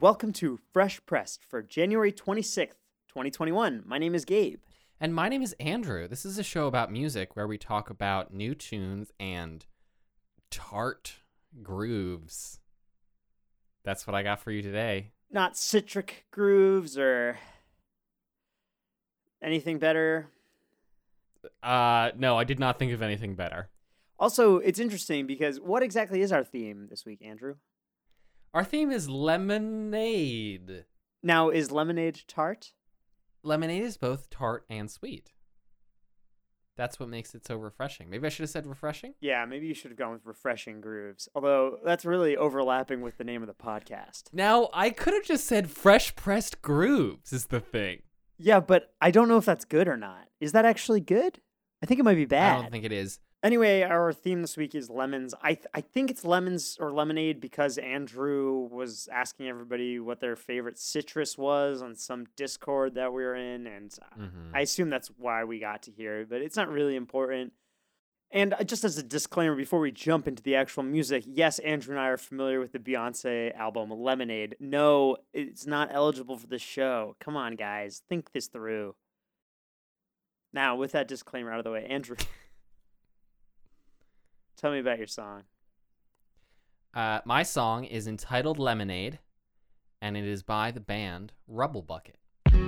welcome to Fresh Pressed for January 26th, 2021. My name is Gabe. And my name is Andrew. This is a show about music where we talk about new tunes and tart grooves. That's what I got for you today. Not citric grooves or anything better. Uh no, I did not think of anything better. Also, it's interesting because what exactly is our theme this week, Andrew? Our theme is lemonade. Now, is lemonade tart? Lemonade is both tart and sweet. That's what makes it so refreshing. Maybe I should have said refreshing. Yeah, maybe you should have gone with refreshing grooves. Although that's really overlapping with the name of the podcast. Now, I could have just said fresh pressed grooves is the thing. Yeah, but I don't know if that's good or not. Is that actually good? I think it might be bad. I don't think it is. Anyway, our theme this week is lemons. I th- I think it's lemons or lemonade because Andrew was asking everybody what their favorite citrus was on some Discord that we were in, and Mhm. I assume that's why we got to here. But it's not really important. And uh, just as a disclaimer, before we jump into the actual music, yes, Andrew and I are familiar with the Beyonce album Lemonade. No, it's not eligible for the show. Come on, guys, think this through. Now, with that disclaimer out of the way, Andrew. Tell me about your song. Uh, my song is entitled Lemonade, and it is by the band Rubble Bucket. We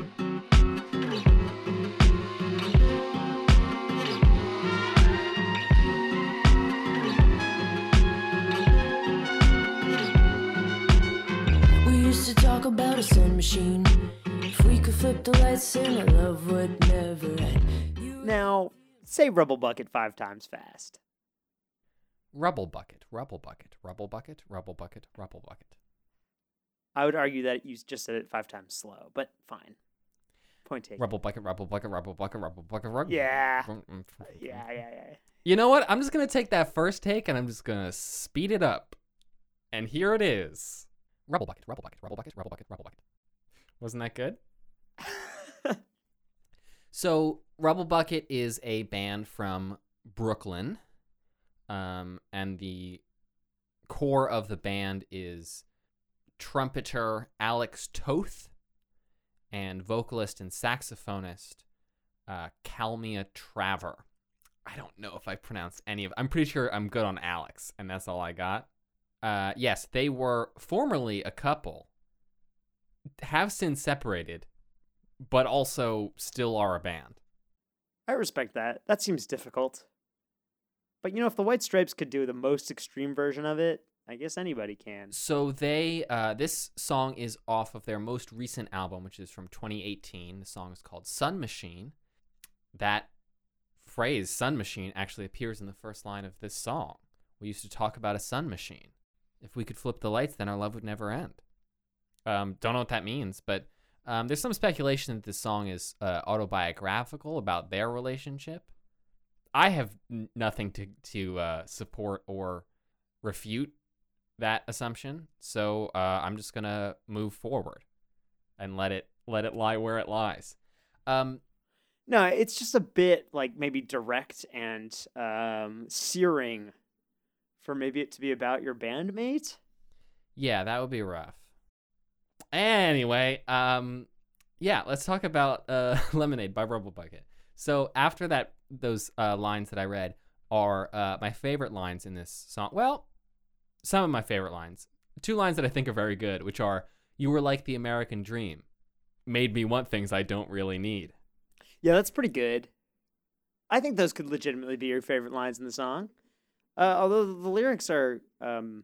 used to talk about a sun machine. If we could flip the lights and our love would never end. You Now, say Rubble Bucket five times fast. Rubble Bucket, Rubble Bucket, Rubble Bucket, Rubble Bucket, Rubble Bucket. I would argue that you just said it five times slow, but fine. Point taken. Rubble Bucket, Rubble Bucket, Rubble Bucket, Rubble Bucket, Rubble. Yeah. Yeah, yeah, yeah. You know what? I'm just going to take that first take and I'm just going to speed it up. And here it is Rubble Bucket, Rubble Bucket, Rubble Bucket, Rubble Bucket, Rubble Bucket. Wasn't that good? So, Rubble Bucket is a band from Brooklyn. Um, and the core of the band is trumpeter Alex Toth and vocalist and saxophonist uh, Kalmia Traver. I don't know if I pronounced any of I'm pretty sure I'm good on Alex, and that's all I got. Uh, yes, they were formerly a couple, have since separated, but also still are a band. I respect that. That seems difficult. But you know, if the White Stripes could do the most extreme version of it, I guess anybody can. So they, uh, this song is off of their most recent album, which is from 2018. The song is called Sun Machine. That phrase, sun machine, actually appears in the first line of this song. We used to talk about a sun machine. If we could flip the lights, then our love would never end. Um, don't know what that means, but um, there's some speculation that this song is uh, autobiographical about their relationship. I have n- nothing to to uh, support or refute that assumption, so uh, I'm just gonna move forward and let it let it lie where it lies. Um, No, it's just a bit like maybe direct and um, searing for maybe it to be about your bandmate. Yeah, that would be rough. Anyway, um, yeah, let's talk about uh, Lemonade by Rubble Bucket. So after that, those uh, lines that I read are uh, my favorite lines in this song. Well, some of my favorite lines. Two lines that I think are very good, which are "You were like the American dream, made me want things I don't really need." Yeah, that's pretty good. I think those could legitimately be your favorite lines in the song. Uh, although the lyrics are um,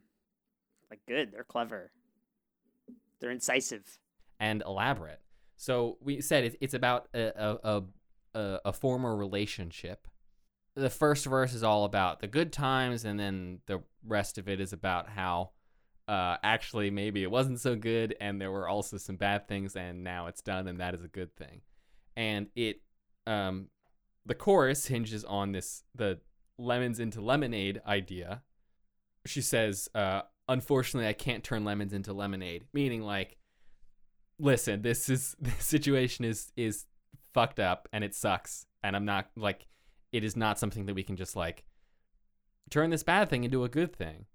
like good, they're clever, they're incisive. and elaborate. So we said it's about a, a, a, a, a former relationship. The first verse is all about the good times, and then the rest of it is about how uh, actually maybe it wasn't so good, and there were also some bad things, and now it's done, and that is a good thing. And it, um, the chorus hinges on this the lemons into lemonade idea. She says, uh, "Unfortunately, I can't turn lemons into lemonade," meaning like listen, this is this situation is is fucked up and it sucks and I'm not like it is not something that we can just like turn this bad thing into a good thing.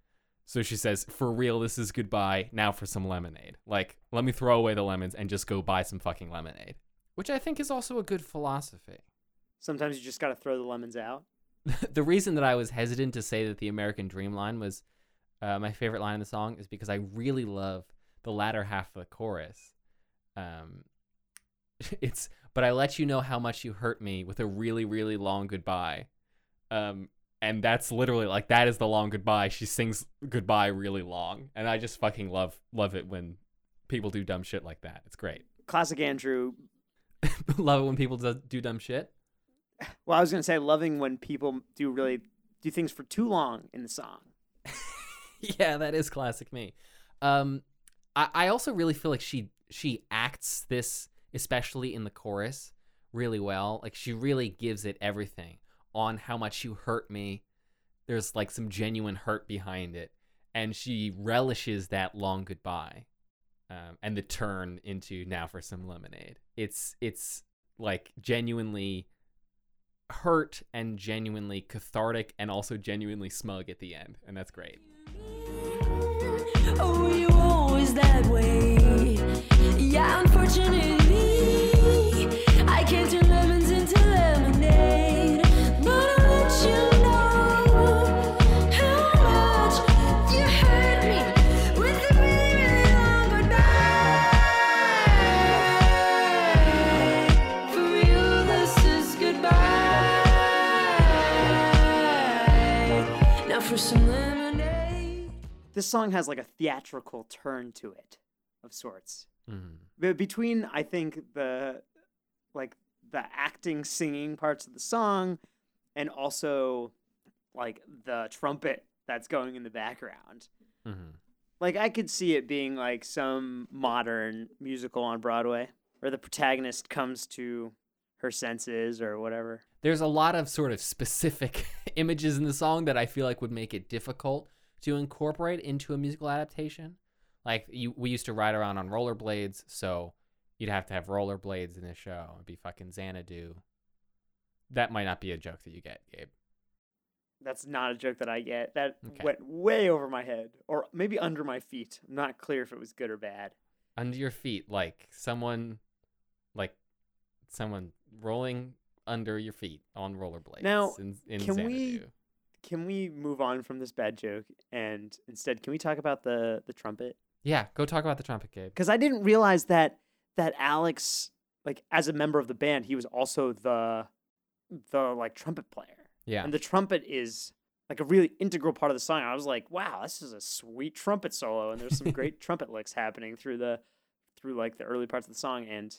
So she says, "For real, this is goodbye. Now for some lemonade. Like, let me throw away the lemons and just go buy some fucking lemonade." Which I think is also a good philosophy. Sometimes you just got to throw the lemons out. the reason that I was hesitant to say that the American Dream line was uh, my favorite line in the song is because I really love the latter half of the chorus. Um, it's but I let you know how much you hurt me with a really really long goodbye. Um, and that's literally like that is the long goodbye. She sings goodbye really long, and I just fucking love love it when people do dumb shit like that. It's great. Classic Andrew. love it when people do, do dumb shit. Well, I was gonna say loving when people do really do things for too long in the song. yeah, that is classic me. Um, I, I also really feel like she she acts this, especially in the chorus, really well. Like she really gives it everything on how much you hurt me. There's like some genuine hurt behind it, and she relishes that long goodbye, um, and the turn into now for some lemonade. It's it's like genuinely hurt and genuinely cathartic and also genuinely smug at the end, and that's great. Oh, This song has like a theatrical turn to it, of sorts. Mhm. Between I think the like the acting singing parts of the song and also like the trumpet that's going in the background. Mhm. Like I could see it being like some modern musical on Broadway where the protagonist comes to her senses or whatever. There's a lot of sort of specific images in the song that I feel like would make it difficult to incorporate into a musical adaptation. Like you, we used to ride around on rollerblades, so you'd have to have rollerblades in the show. It'd be fucking Xanadu. That might not be a joke that you get, Gabe. That's not a joke that I get. That Okay. went way over my head or maybe under my feet. I'm not clear if it was good or bad. Under your feet, like someone, like someone rolling under your feet on rollerblades. Now, in, in can we- Xanadu. Can we move on from this bad joke and instead can we talk about the the trumpet? Yeah, go talk about the trumpet, Gabe. because I didn't realize that that Alex, like as a member of the band, he was also the the like trumpet player, Yeah. and the trumpet is like a really integral part of the song. I was like, wow, this is a sweet trumpet solo, and there's some great trumpet licks happening through the through like the early parts of the song, and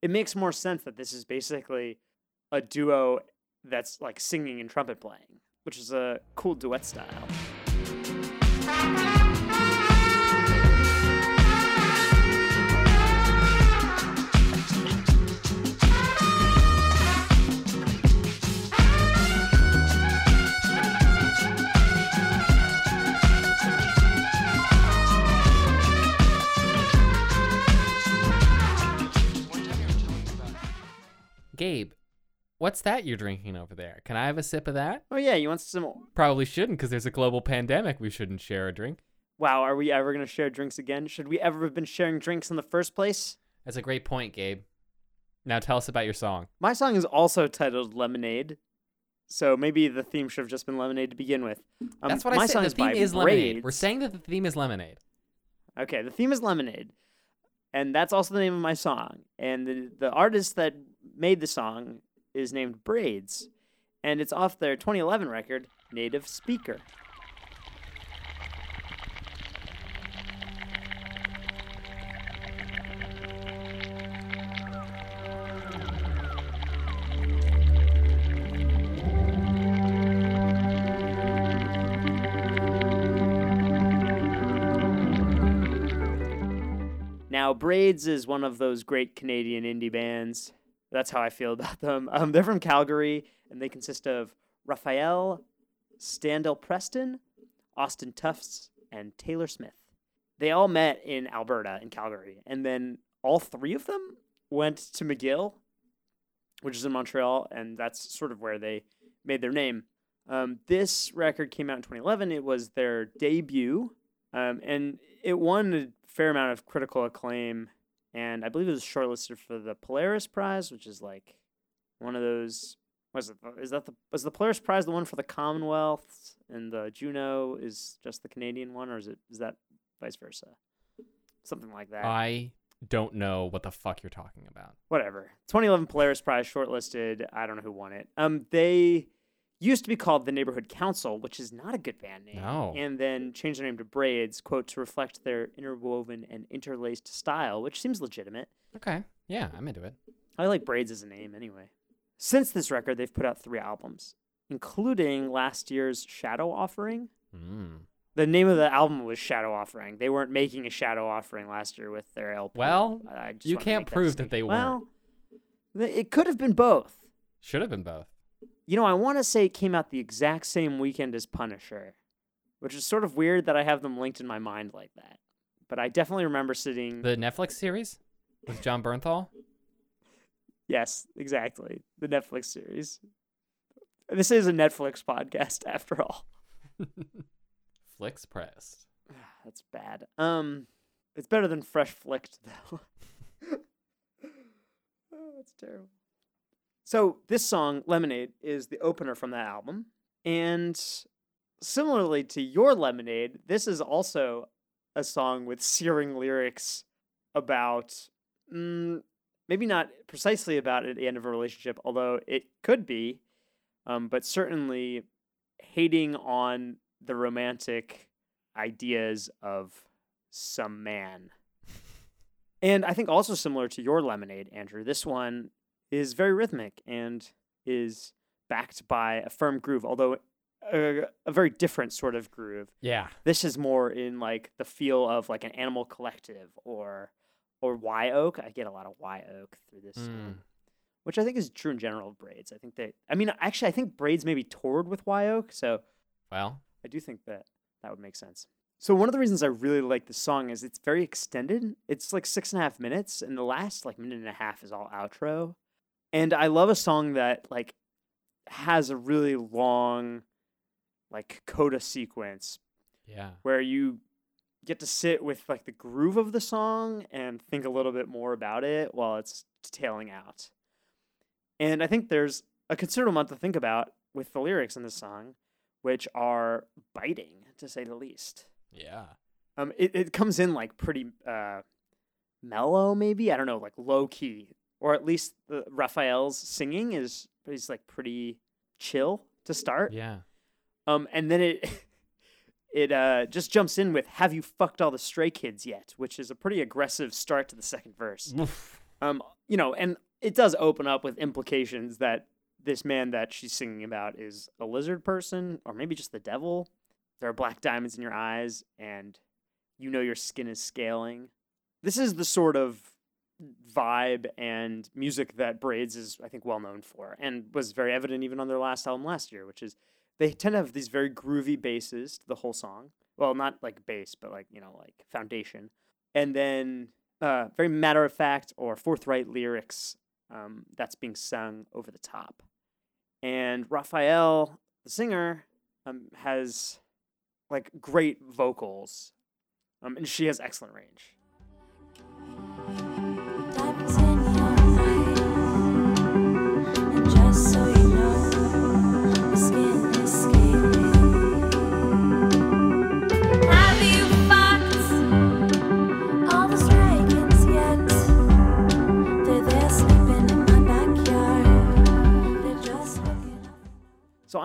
it makes more sense that this is basically a duo that's like singing and trumpet playing, which is a cool duet style. What's that you're drinking over there? Can I have a sip of that? Oh yeah, you want some more? Probably shouldn't because there's a global pandemic. We shouldn't share a drink. Wow, are we ever going to share drinks again? Should we ever have been sharing drinks in the first place? That's a great point, Gabe. Now tell us about your song. My song is also titled Lemonade. So maybe the theme should have just been Lemonade to begin with. Um, That's what my I said. The is theme is lemonade. We're saying that the theme is lemonade. Okay, the theme is Lemonade. And that's also the name of my song. And the, the artist that made the song is named Braids. And it's off their 2011 record, Native Speaker. Now, Braids is one of those great Canadian indie bands. That's how I feel about them. Um, they're from Calgary, and they consist of Raphaelle, Standell Preston, Austin Tufts, and Taylor Smith. They all met in Alberta, in Calgary, and then all three of them went to McGill, which is in Montreal, and that's sort of where they made their name. Um, this record came out in 2011. It was their debut, um, and it won a fair amount of critical acclaim. And I believe it was shortlisted for the Polaris Prize, which is like one of those. Was it? Is that the was the Polaris Prize the one for the Commonwealth, and the Juno is just the Canadian one, or is it is that vice versa? Something like that. I don't know what the fuck you're talking about. whatever. 2011 Polaris Prize shortlisted. I don't know who won it. Um, they used to be called the Neighborhood Council, which is not a good band name. No. And then changed their name to Braids, quote, to reflect their interwoven and interlaced style, which seems legitimate. Okay. Yeah, I'm into it. I like Braids as a name anyway. Since this record, they've put out three albums, including last year's Shadow Offering. Mm. The name of the album was Shadow Offering. They weren't making a Shadow Offering last year with their LP. Well, you can't prove that distinction. they Well, th- it could have been both. Should have been both. You know, I want to say it came out the exact same weekend as Punisher, which is sort of weird that I have them linked in my mind like that. But I definitely remember sitting. The Netflix series with Jon Bernthal. yes, exactly. The Netflix series. This is a Netflix podcast after all. Flicks pressed. That's bad. Um, it's better than Fresh Flicked though. oh, that's terrible. So this song, Lemonade, is the opener from that album, and similarly to your Lemonade, this is also a song with searing lyrics about mm, maybe not precisely about at the end of a relationship, although it could be, um, but certainly hating on the romantic ideas of some man. And I think also similar to your lemonade, Andrew, this one is very rhythmic and is backed by a firm groove, although a, a very different sort of groove. Yeah. This is more in like the feel of like an animal collective or or Y Oak. I get a lot of Y Oak through this song, Mm. which I think is true in general of braids. I think they, I mean, actually, I think braids maybe toured with Y Oak, so Well, I do think that that would make sense. So one of the reasons I really like this song is it's very extended. It's like six and a half minutes, and the last like minute and a half is all outro. And I love a song that like has a really long like coda sequence yeah. where you get to sit with like the groove of the song and think a little bit more about it while it's tailing out. And I think there's a considerable amount to think about with the lyrics in this song, which are biting to say the least. Yeah. Um, it, it comes in like pretty uh, mellow, maybe I don't know, like low key, or at least the Raphaelle's singing is is like pretty chill to start. Yeah. Um, and then it it uh just jumps in with "Have you fucked all the stray kids yet?" which is a pretty aggressive start to the second verse. Oof. Um, you know, and it does open up with implications that this man that she's singing about is a lizard person or maybe just the devil. There are black diamonds in your eyes, and you know your skin is scaling. This is the sort of vibe and music that Braids is, I think, well known for, and was very evident even on their last album last year, which is they tend to have these very groovy basses to the whole song. Well, not like bass, but like you know, like foundation, and then uh, very matter of fact or forthright lyrics um, that's being sung over the top. And Raphaelle, the singer, um, has like great vocals, um, and she has excellent range.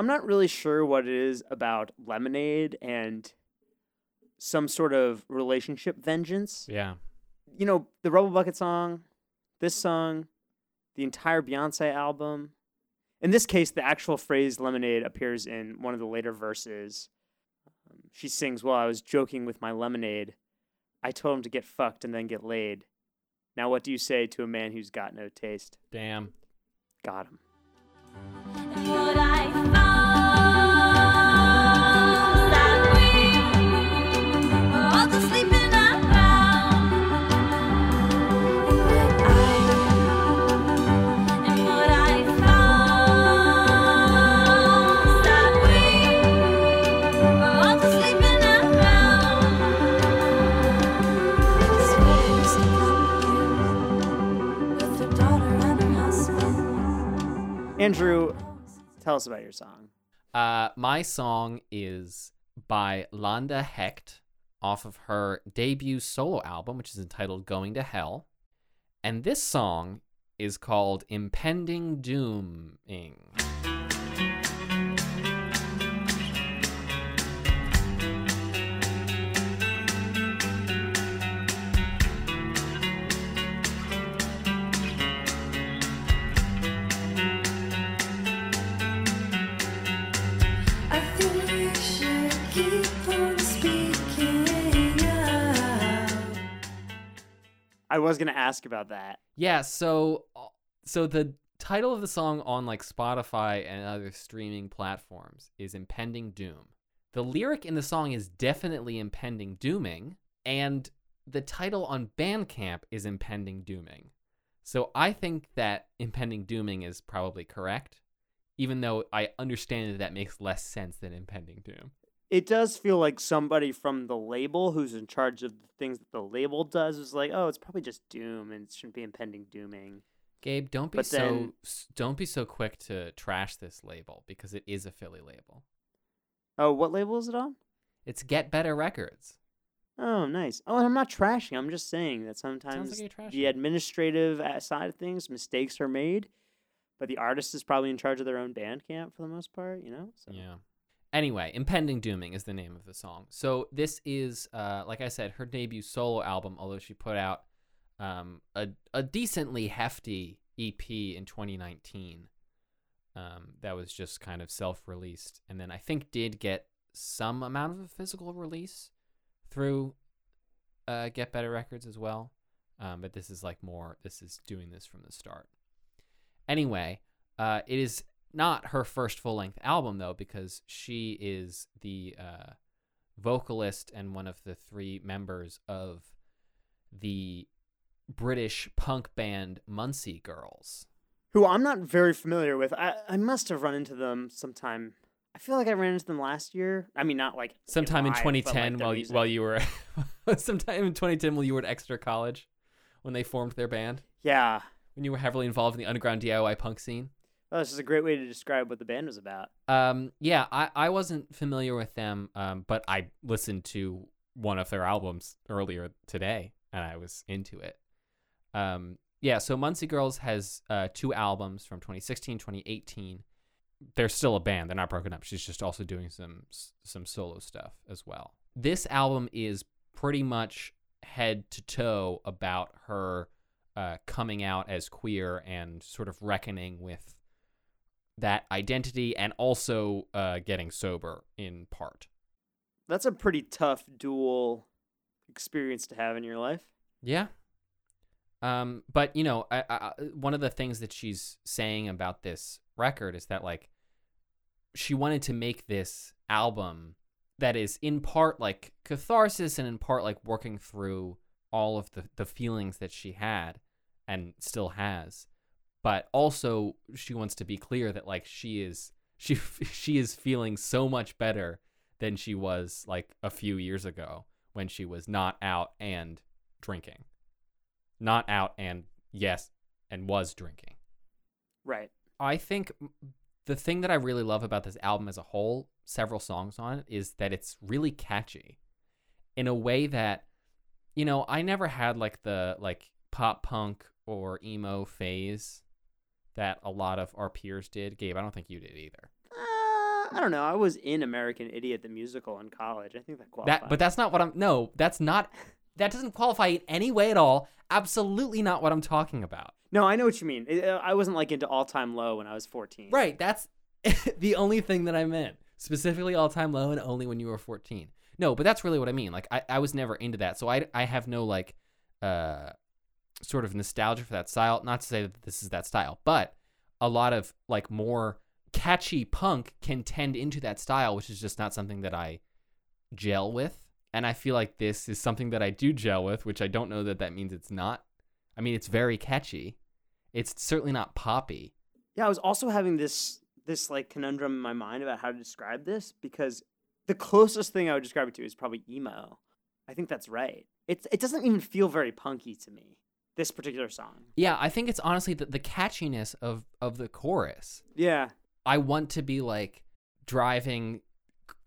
I'm not really sure what it is about Lemonade and some sort of relationship vengeance. Yeah. You know, the Rubble Bucket song, this song, the entire Beyonce album. In this case, the actual phrase lemonade appears in one of the later verses. Um, she sings, Well, I was joking with my lemonade. I told him to get fucked and then get laid. Now, what do you say to a man who's got no taste? Damn. Got him. Andrew, tell us about your song. Uh, my song is by Lande Hekt off of her debut solo album, which is entitled Going to Hell. And this song is called Impending Dooming. I was gonna ask about that. Yeah, so uh, so the title of the song on like Spotify and other streaming platforms is Impending Doom. The lyric in the song is definitely impending dooming, and the title on Bandcamp is impending dooming. So I think that impending dooming is probably correct, even though I understand that that makes less sense than impending doom. It does feel like somebody from the label who's in charge of the things that the label does is like, oh, it's probably just doom and it shouldn't be impending dooming. Gabe, don't be But so then- don't be so quick to trash this label because it is a Philly label. Oh, what label is it on? It's Get Better Records. Oh, nice. Oh, and I'm not trashing. I'm just saying that sometimes like the administrative uh, side of things, mistakes are made, but the artist is probably in charge of their own Bandcamp for the most part, you know? So. Yeah. Anyway, Impending Dooming is the name of the song. So this is, uh, like I said, her debut solo album. Although she put out um, a a decently hefty EP in 2019, um, that was just kind of self-released, and then I think did get some amount of a physical release through uh, Get Better Records as well. Um, but this is like more. This is doing this from the start. Anyway, uh, it is not her first full length album though, because she is the uh, vocalist and one of the three members of the British punk band Muncie Girls. Who I'm not very familiar with. I, I must have run into them sometime. I feel like I ran into them last year. I mean, not like Sometime in live, but, like, 2010, while you, while you were, sometime in 2010 while you were at Exeter College, when they formed their band, Yeah. when you were heavily involved in the underground DIY punk scene. Oh, this is a great way to describe what the band was about. Um, yeah, I, I wasn't familiar with them, um, but I listened to one of their albums earlier today, and I was into it. Um, yeah, so Muncie Girls has uh, two albums from 2016, 2018. They're still a band; they're not broken up. She's just also doing some some solo stuff as well. This album is pretty much head to toe about her uh, coming out as queer and sort of reckoning with that identity and also uh, getting sober in part. That's a pretty tough dual experience to have in your life. Yeah. Um, but you know, I, I, one of the things that she's saying about this record is that like she wanted to make this album that is in part like catharsis and in part like working through all of the the feelings that she had and still has. But also she wants to be clear that like she is she she is feeling so much better than she was like a few years ago when she was not out and drinking. Not out and yes, and was drinking. Right. I think the thing that I really love about this album as a whole, several songs on it, is that it's really catchy in a way that, you know, I never had like the like pop punk or emo phase that a lot of our peers did. Gabe, I don't think you did either. Uh, I don't know. I was in American Idiot the musical in college. I think that qualifies. That, but that's not what I'm. No, that's not. That doesn't qualify in any way at all. Absolutely not what I'm talking about. no, I know what you mean. I wasn't like into All Time Low when I was 14. Right. That's the only thing that I meant. Specifically all time low and only when you were 14. No, but that's really what I mean. Like I, I was never into that. So I, I have no like uh sort of nostalgia for that style. Not to say that this is that style, but a lot of like more catchy punk can tend into that style, which is just not something that I gel with. And I feel like this is something that I do gel with, which I don't know that that means it's not. I mean, it's very catchy. It's certainly not poppy. Yeah, I was also having this this like conundrum in my mind about how to describe this because the closest thing I would describe it to is probably emo. I think that's right. It's it doesn't even feel very punky to me. This particular song. Yeah, I think it's honestly the, the catchiness of of the chorus. Yeah. I want to be like driving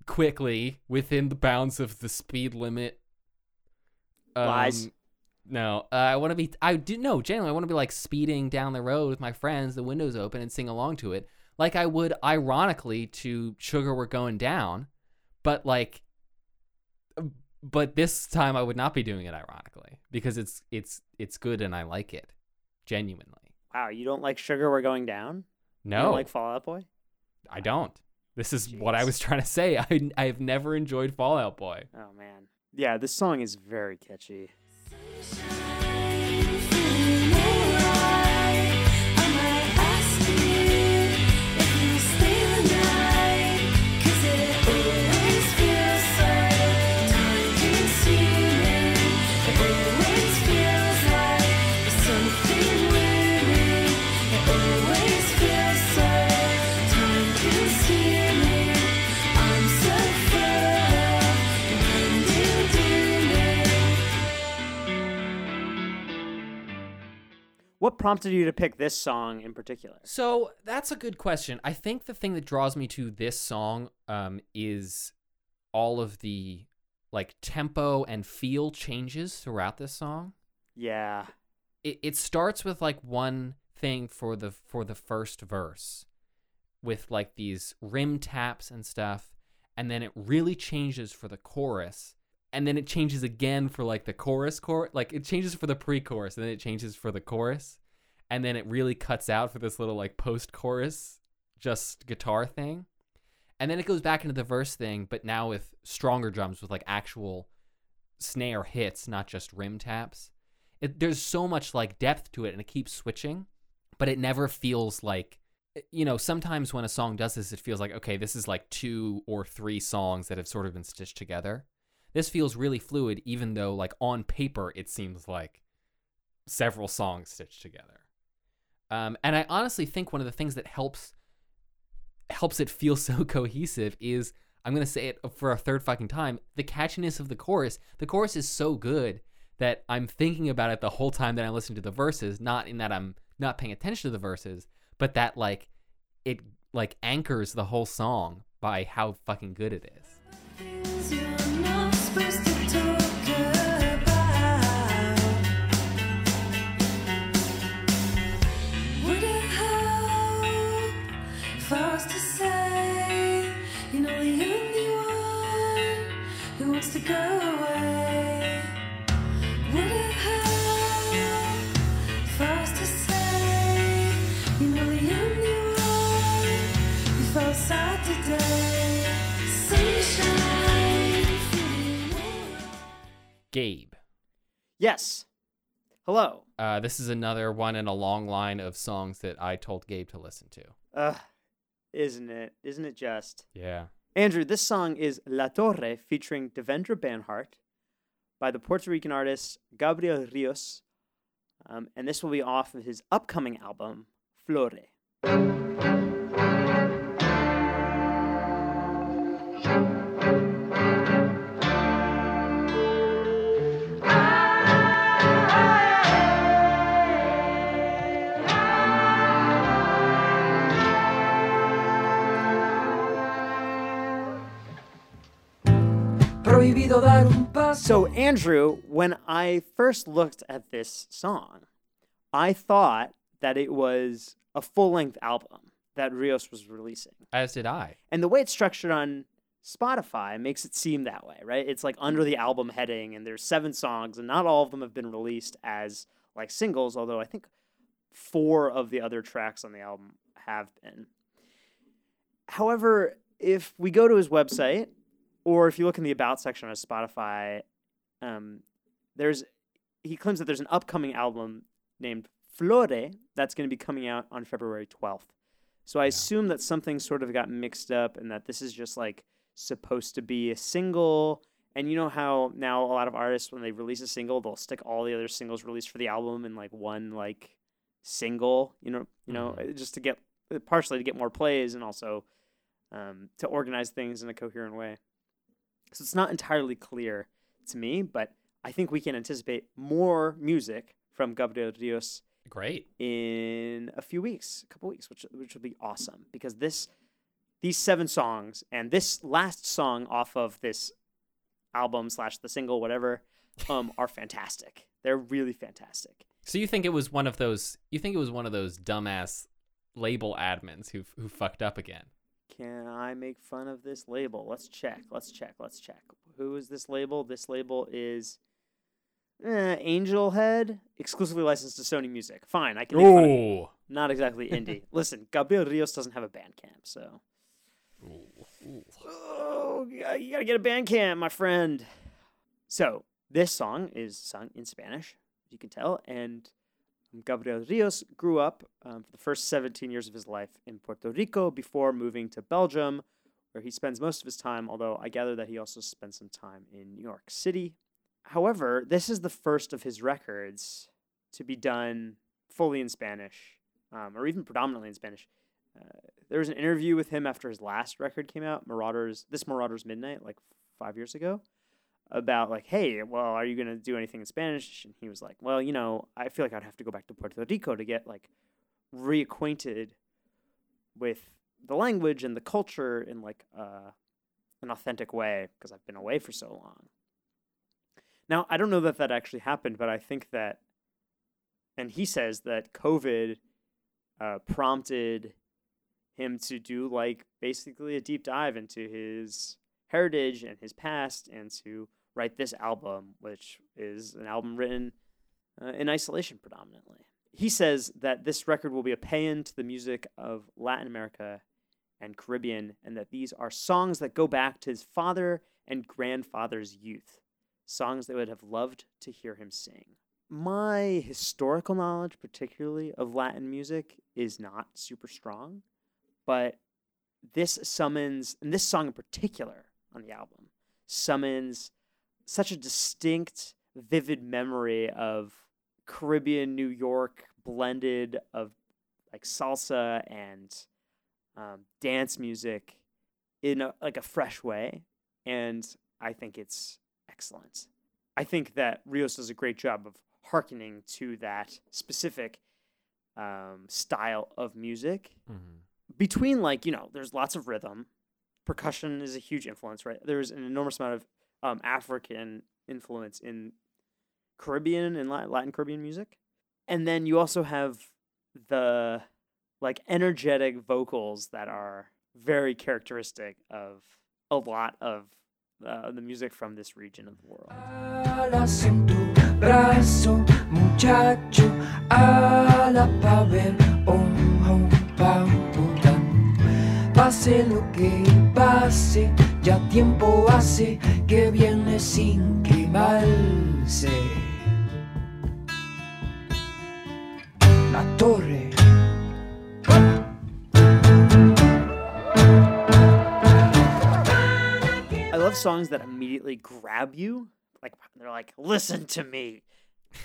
quickly within the bounds of the speed limit. Lies. No, uh, I want to be. I do no. Genuinely, I want to be like speeding down the road with my friends, the windows open, and sing along to it, like I would, ironically, to "Sugar We're Going Down," but like, but this time I would not be doing it ironically because it's it's it's good and I like it, genuinely. Wow, you don't like Sugar We're Going Down? You No, don't like Fall Out Boy? I don't. This is what I was trying to say. I I have never enjoyed Fall Out Boy. Oh man. Yeah, this song is very catchy. I'm What prompted you to pick this song in particular? So that's a good question. I think the thing that draws me to this song um, is all of the like tempo and feel changes throughout this song. Yeah. It, it starts with like one thing for the for the first verse with like these rim taps and stuff and then it really changes for the chorus and then it changes again for like the chorus chorus like it changes for the pre-chorus and then it changes for the chorus and then it really cuts out for this little like post-chorus just guitar thing. And then it goes back into the verse thing but now with stronger drums with like actual snare hits not just rim taps. It, there's so much like depth to it and it keeps switching but it never feels like eh, you know sometimes when a song does this it feels like okay this is like two or three songs that have sort of been stitched together this feels really fluid even though like on paper it seems like several songs stitched together. Um, and i honestly think one of the things that helps helps it feel so cohesive is i'm going to say it for a third fucking time the catchiness of the chorus. The chorus is so good that i'm thinking about it the whole time that i'm listening to the verses not in that i'm not paying attention to the verses but that like it like anchors the whole song by how fucking good it is gabe Yes. Hello. uh, this is another one in a long line of songs that i told gabe to listen to Ugh. Isn't it? Isn't it just? yeah Andrew, this song is La Torre featuring Devendra Banhart by the Puerto Rican artist Gabriel Rios. Um, and this will be off of his upcoming album, Flore. So, Andrew, when I first looked at this song, I thought that it was a full length album that Rios was releasing. as did i And the way it's structured on Spotify makes it seem that way, right? It's like under the album heading, and there's seven songs, and not all of them have been released as like singles, although I think four of the other tracks on the album have been. However, if we go to his website, or if you look in the About section on Spotify, um, there's he claims that there's an upcoming album named Flore that's going to be coming out on February 12th. So I assume that something sort of got mixed up and that this is just like supposed to be a single. And you know how now a lot of artists, when they release a single, they'll stick all the other singles released for the album in like one like single. You know, you know, uh, just to get partially to get more plays and also um, to organize things in a coherent way. So it's not entirely clear to me, but I think we can anticipate more music from Gabriel Rios Great. in a few weeks, a couple weeks, which which will be awesome because this these seven songs and this last song off of this album slash the single whatever um are fantastic. They're really fantastic. So you think it was one of those? You think it was one of those dumbass label admins who who fucked up again? Can I make fun of this label? Let's check. Let's check. Let's check. Who is this label? This label is eh, Angel Head, exclusively licensed to Sony Music. Fine, I can make fun of it. Ooh. Not exactly indie. Listen, Gabriel Rios doesn't have a Bandcamp, so Ooh. Oh, you gotta- you gotta get a Bandcamp, my friend. So this song is sung in Spanish, as you can tell, and Gabriel Rios grew up um, for the first 17 years of his life in Puerto Rico before moving to Belgium, where he spends most of his time. Although I gather that he also spent some time in New York City. However, this is the first of his records to be done fully in Spanish, um, or even predominantly in Spanish. Uh, there was an interview with him after his last record came out, Marauders. This Marauders Midnight, like five years ago, about like, hey, well, are you gonna do anything in Spanish? And he was like, well, you know, I feel like I'd have to go back to Puerto Rico to get like reacquainted with the language and the culture in like uh, an authentic way because I've been away for so long. Now, I don't know that that actually happened, but I think that, and he says that COVID uh, prompted him to do like basically a deep dive into his heritage and his past and to write this album, which is an album written uh, in isolation predominantly. He says that this record will be a paean to the music of Latin America and Caribbean, and that these are songs that go back to his father and grandfather's youth, songs they would have loved to hear him sing. My historical knowledge, particularly of Latin music, is not super strong but this summons and this song in particular on the album summons such a distinct vivid memory of caribbean new york blended of like salsa and um, dance music in a, like a fresh way and i think it's excellent. I think that rios does a great job of hearkening to that specific um, style of music. Mhm. between like you know there's lots of rhythm. Percussion is a huge influence right? There's an enormous amount of um, african influence in caribbean and latin caribbean music. And then you also have the like energetic vocals that are very characteristic of a lot of uh, the music from this region of the world. Pase lo que pase, ya tiempo hace que viene sin quemarse. La torre. Songs that immediately grab you. Like they're like, listen to me.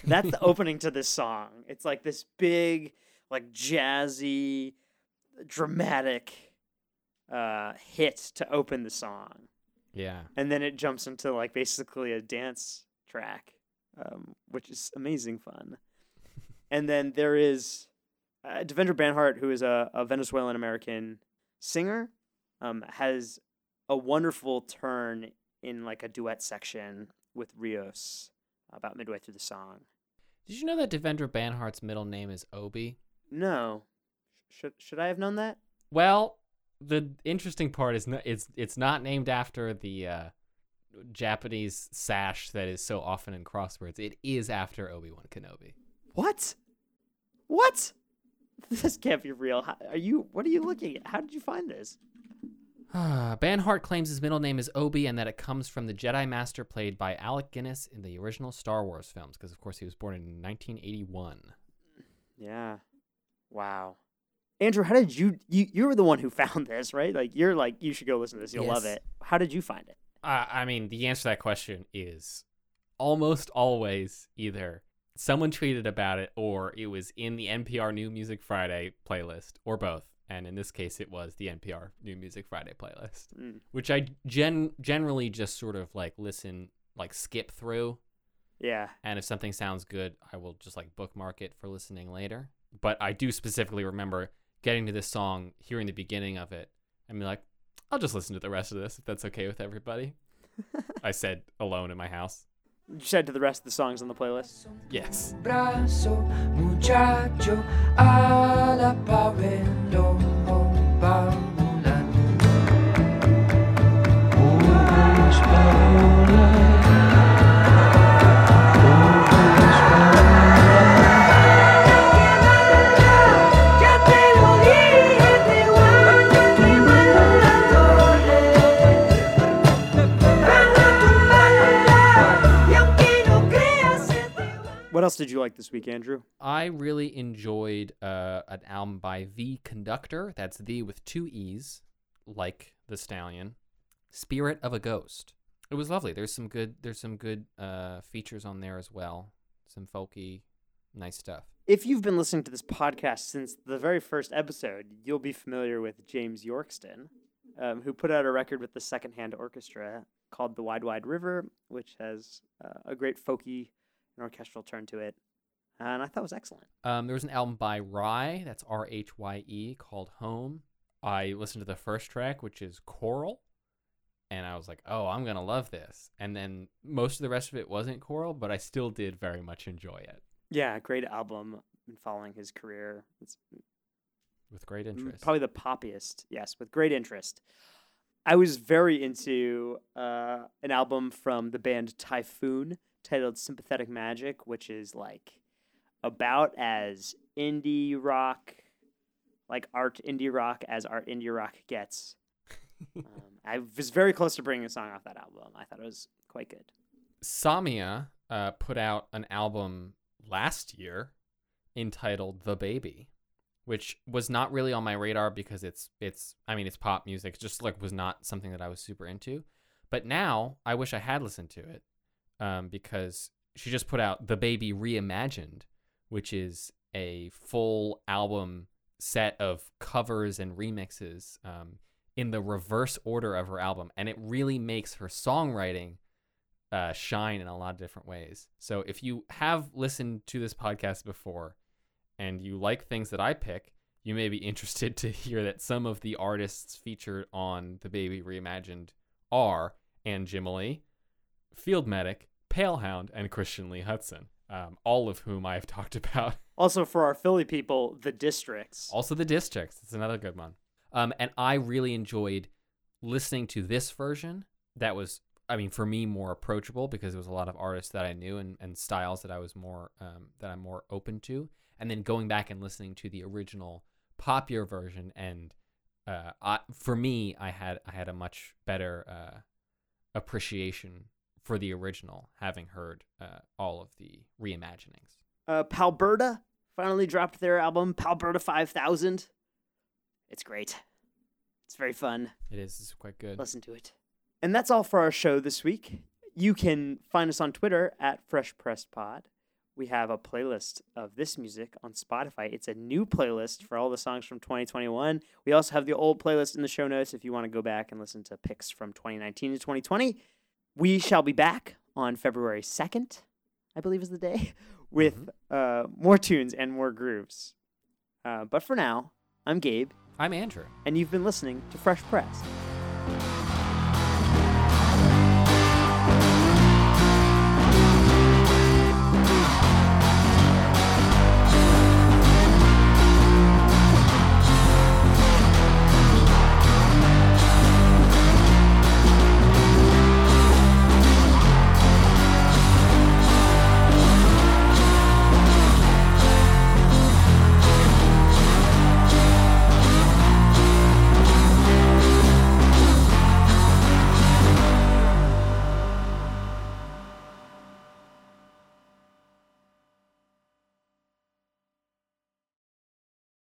That's the opening to this song. It's like this big, like jazzy, dramatic uh, hit to open the song, Yeah. and then it jumps into like basically a dance track, um, which is amazing fun. and then there is uh, Devendra Banhart, who is a, a Venezuelan American singer, um, has a wonderful turn in like a duet section with Rios about midway through the song. Did you know that Devendra Banhart's middle name is Obi? No, should should I have known that? Well, the interesting part is not, it's it's not named after the uh, Japanese sash that is so often in crosswords. It is after Obi Wan Kenobi. What? What? This can't be real. How, are you? What are you looking at? How did you find this? Banhart claims his middle name is Obi and that it comes from the Jedi Master played by Alec Guinness in the original Star Wars films, because of course he was born in 1981. Yeah. Wow. Andrew, how did you you you were the one who found this, right? Like you're like you should go listen to this. You'll love it. How did you find it? Uh, I mean, the answer to that question is almost always either someone tweeted about it or it was in the NPR New Music Friday playlist or both. And in this case, it was the NPR New Music Friday playlist, Mm. which I gen- generally just sort of like listen, like skip through Yeah. And if something sounds good, I will just like bookmark it for listening later. But I do specifically remember getting to this song, hearing the beginning of it, and be like, I'll just listen to the rest of this if that's okay with everybody. I said alone in my house. You said to the rest of the songs on the playlist. Yes. What else did you like this week, Andrew? I really enjoyed uh, an album by Thee Conductor. That's The with two E's, like the Stallion. Spirit of a Ghost. It was lovely. There's some good. There's some good uh, features on there as well. Some folky, nice stuff. If you've been listening to this podcast since the very first episode, you'll be familiar with James Yorkston, um, who put out a record with the Secondhand Orchestra called The Wide Wide River, which has uh, a great folky and orchestral turn to it. And I thought it was excellent. Um, there was an album by Rhye. That's R H Y E called Home. I listened to the first track, which is Choral, and I was like, "Oh, I'm gonna love this." And then most of the rest of it wasn't choral, but I still did very much enjoy it Yeah, great album. Been following his career. It's with great interest. Probably the poppiest, yes, with great interest. I was very into uh, an album from the band Typhoon titled Sympathetic Magic, which is like about as indie rock, like art indie rock, as art indie rock gets. um, I was very close to bringing a song off that album. I thought it was quite good. Samia uh, put out an album last year entitled "The Baby," which was not really on my radar because it's it's I mean it's pop music, just like was not something that I was super into. But now I wish I had listened to it um, because she just put out "The Baby Reimagined," which is a full album set of covers and remixes um, in the reverse order of her album, and it really makes her songwriting uh, shine in a lot of different ways. So if you have listened to this podcast before and you like things that I pick, you may be interested to hear that some of the artists featured on The Baby Reimagined are Anjimile, Field Medic, Palehound, and Christian Lee Hutson, um, all of whom I've talked about. Also, for our Philly people, The Districts. Also, The Districts. It's another good one. Um, and I really enjoyed listening to this version that was I mean, for me, more approachable because it was a lot of artists that I knew and, and styles that I was more um, that I'm more open to, and then going back and listening to the original popular version, and uh, I, for me, I had I had a much better uh, appreciation for the original, having heard uh, all of the reimaginings. Uh, Palberta finally dropped their album, Palberta 5000. It's great. It's very fun. It is it's quite good. Listen to it. And that's all for our show this week. You can find us on Twitter at Fresh Pressed Pod. We have a playlist of this music on Spotify. It's a new playlist for all the songs from 2021. We also have the old playlist in the show notes if you want to go back and listen to picks from 2019 to 2020. We shall be back on February 2nd, I believe is the day, with uh, more tunes and more grooves. Uh, but for now, I'm Gabe, I'm Andrew. and you've been listening to Fresh Pressed.